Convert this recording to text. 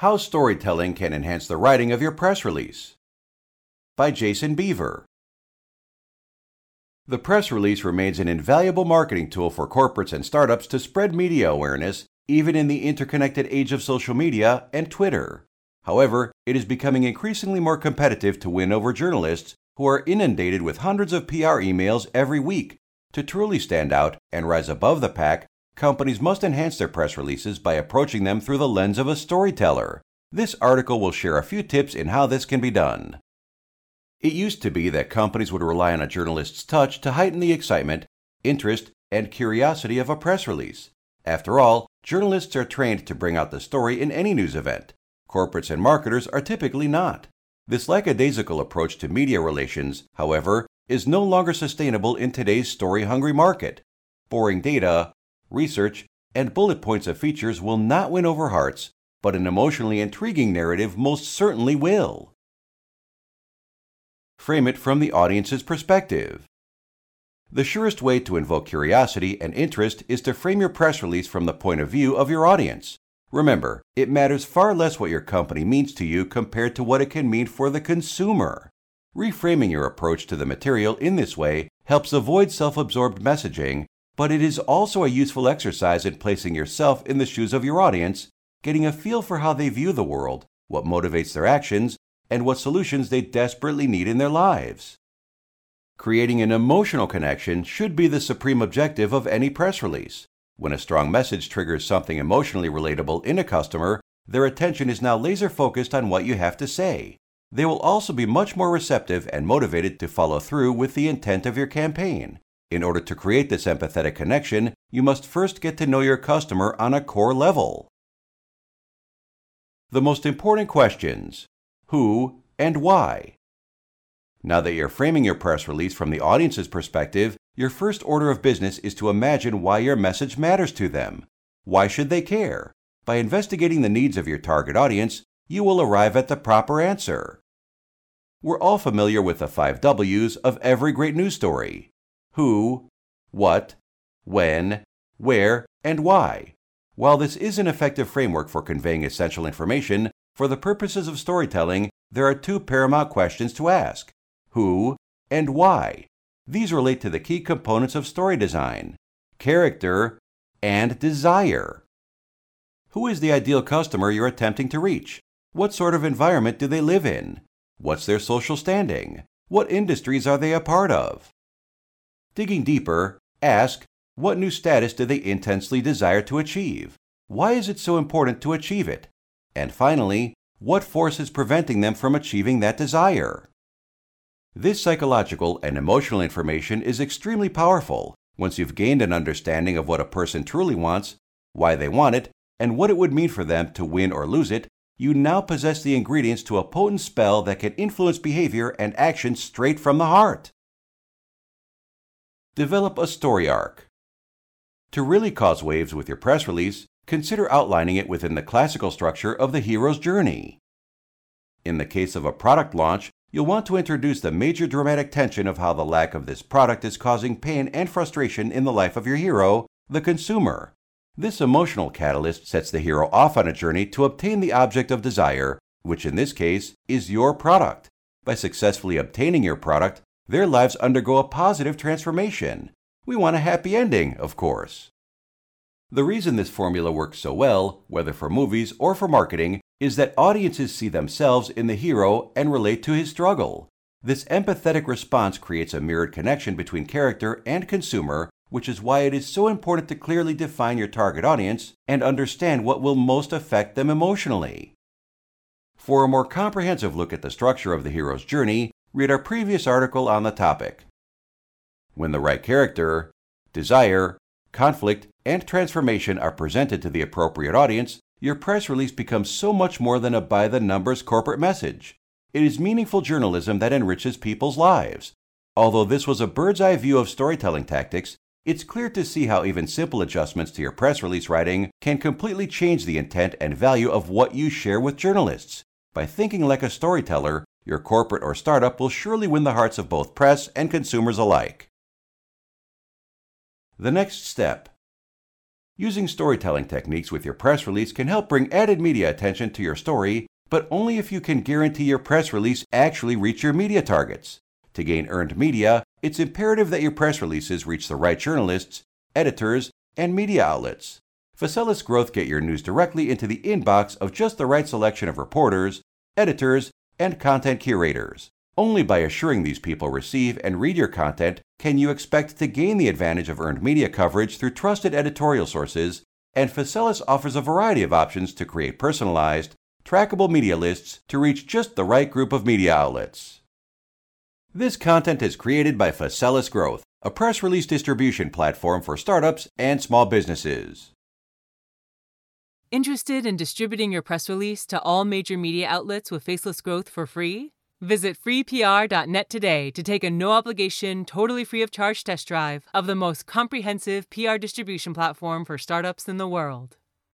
How Storytelling Can Enhance the Writing of Your Press Release by Jason Beaver. The press release remains an invaluable marketing tool for corporates and startups to spread media awareness, even in the interconnected age of social media and Twitter. However, it is becoming increasingly more competitive to win over journalists who are inundated with hundreds of PR emails every week. To truly stand out and rise above the pack, companies must enhance their press releases by approaching them through the lens of a storyteller. This article will share a few tips in how this can be done. It used to be that companies would rely on a journalist's touch to heighten the excitement, interest, and curiosity of a press release. After all, journalists are trained to bring out the story in any news event. Corporates and marketers are typically not. This lackadaisical approach to media relations, however, is no longer sustainable in today's story hungry market. Boring data, research, and bullet points of features will not win over hearts, but an emotionally intriguing narrative most certainly will. Frame it from the audience's perspective. The surest way to invoke curiosity and interest is to frame your press release from the point of view of your audience. Remember, it matters far less what your company means to you compared to what it can mean for the consumer. Reframing your approach to the material in this way helps avoid self absorbed messaging but it is also a useful exercise in placing yourself in the shoes of your audience, getting a feel for how they view the world, what motivates their actions, and what solutions they desperately need in their lives. Creating an emotional connection should be the supreme objective of any press release. When a strong message triggers something emotionally relatable in a customer, their attention is now laser focused on what you have to say. They will also be much more receptive and motivated to follow through with the intent of your campaign. In order to create this empathetic connection, you must first get to know your customer on a core level. The most important questions Who and why? Now that you're framing your press release from the audience's perspective, your first order of business is to imagine why your message matters to them. Why should they care? By investigating the needs of your target audience, you will arrive at the proper answer. We're all familiar with the five W's of every great news story who, what, when, where, and why. While this is an effective framework for conveying essential information, for the purposes of storytelling, there are two paramount questions to ask who and why. These relate to the key components of story design character and desire. Who is the ideal customer you're attempting to reach? What sort of environment do they live in? What's their social standing? What industries are they a part of? Digging deeper, ask what new status do they intensely desire to achieve? Why is it so important to achieve it? And finally, what force is preventing them from achieving that desire? This psychological and emotional information is extremely powerful once you've gained an understanding of what a person truly wants, why they want it, and what it would mean for them to win or lose it. You now possess the ingredients to a potent spell that can influence behavior and action straight from the heart. Develop a story arc. To really cause waves with your press release, consider outlining it within the classical structure of the hero's journey. In the case of a product launch, you'll want to introduce the major dramatic tension of how the lack of this product is causing pain and frustration in the life of your hero, the consumer. This emotional catalyst sets the hero off on a journey to obtain the object of desire, which in this case is your product. By successfully obtaining your product, their lives undergo a positive transformation. We want a happy ending, of course. The reason this formula works so well, whether for movies or for marketing, is that audiences see themselves in the hero and relate to his struggle. This empathetic response creates a mirrored connection between character and consumer, which is why it is so important to clearly define your target audience and understand what will most affect them emotionally. For a more comprehensive look at the structure of the hero's journey, read our previous article on the topic. When the right character, desire, conflict, and transformation are presented to the appropriate audience, your press release becomes so much more than a by the numbers corporate message. It is meaningful journalism that enriches people's lives. Although this was a bird's eye view of storytelling tactics, it's clear to see how even simple adjustments to your press release writing can completely change the intent and value of what you share with journalists. By thinking like a storyteller, your corporate or startup will surely win the hearts of both press and consumers alike. The next step Using storytelling techniques with your press release can help bring added media attention to your story, but only if you can guarantee your press release actually reach your media targets. To gain earned media, it's imperative that your press releases reach the right journalists, editors, and media outlets. Faselis Growth get your news directly into the inbox of just the right selection of reporters, editors, and content curators. Only by assuring these people receive and read your content can you expect to gain the advantage of earned media coverage through trusted editorial sources, and Faselis offers a variety of options to create personalized, trackable media lists to reach just the right group of media outlets. This content is created by Faselis Growth, a press release distribution platform for startups and small businesses. Interested in distributing your press release to all major media outlets with Faselis Growth for free? Visit freepr.net today to take a no obligation, totally free of charge test drive of the most comprehensive PR distribution platform for startups in the world.